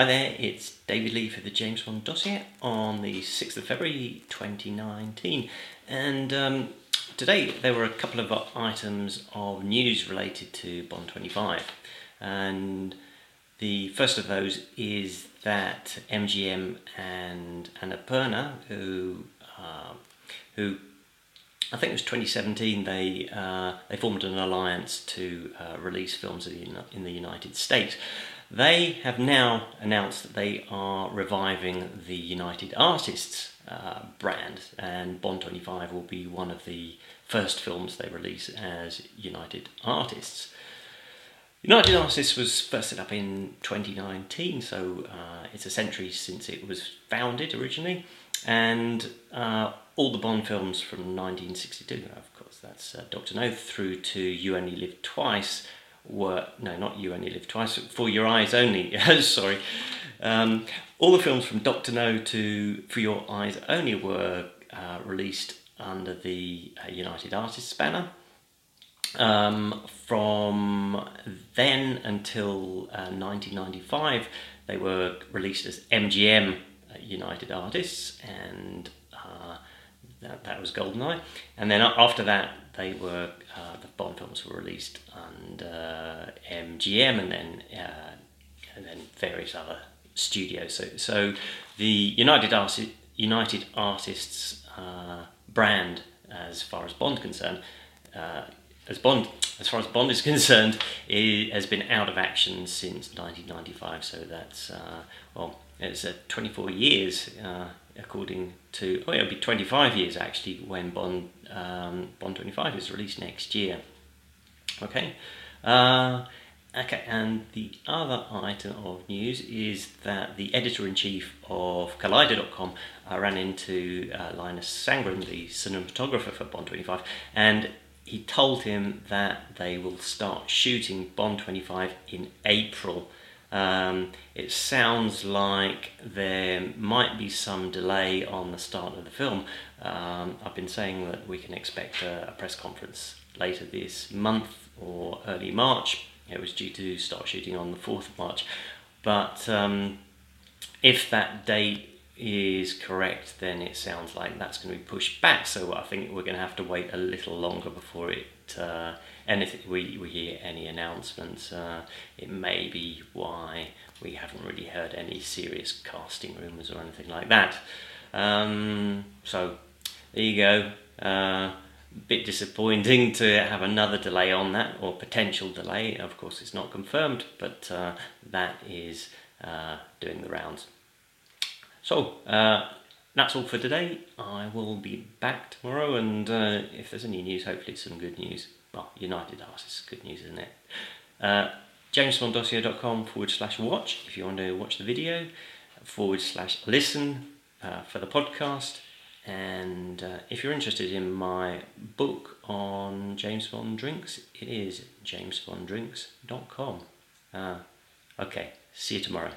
Hi there, it's David Leigh for the James Bond dossier on the 6th of February 2019. And um, today there were a couple of items of news related to Bond 25. And the first of those is that MGM and Annapurna, who, uh, who I think it was 2017, they, uh, they formed an alliance to uh, release films in the United States. They have now announced that they are reviving the United Artists uh, brand, and Bond 25 will be one of the first films they release as United Artists. United Artists was first set up in 2019, so uh, it's a century since it was founded originally, and uh, all the Bond films from 1962, of course, that's uh, Doctor No, through to You Only Live Twice, were no, not You Only Live Twice, For Your Eyes Only. Sorry, um, all the films from Doctor No to For Your Eyes Only were uh, released under the uh, United Artists banner. Um, from then until uh, 1995, they were released as MGM uh, United Artists, and uh, that, that was Goldeneye. And then after that, they were uh, Bond films were released under MGM, and then uh, and then various other studios. So so the United Arti- United Artists uh, brand, as far as Bond concerned. Uh, as Bond, as far as Bond is concerned, it has been out of action since 1995. So that's uh, well, it's uh, 24 years uh, according to, oh, it'll be 25 years actually when Bond, um, Bond 25 is released next year. Okay. Uh, okay, and the other item of news is that the editor in chief of Collider.com uh, ran into uh, Linus Sandgren, the cinematographer for Bond 25, and he told him that they will start shooting Bond 25 in April um, it sounds like there might be some delay on the start of the film. Um, I've been saying that we can expect a, a, press conference later this month or early March. It was due to start shooting on the 4th of March. But um, if that date is correct, then it sounds like that's going to be pushed back. So I think we're going to have to wait a little longer before it uh, anything we, we hear any announcements. Uh, it may be why we haven't really heard any serious casting rumours or anything like that. Um, so there you go. Uh, bit disappointing to have another delay on that or potential delay. Of course, it's not confirmed, but uh, that is uh, doing the rounds. So uh, that's all for today. I will be back tomorrow, and uh, if there's any news, hopefully it's some good news. Well, United Artists, is good news, isn't it? Uh, JamesBondDossier.com forward slash watch if you want to watch the video, forward slash listen uh, for the podcast. And uh, if you're interested in my book on James Bond drinks, it is jamesbonddrinks.com. Uh, okay, see you tomorrow.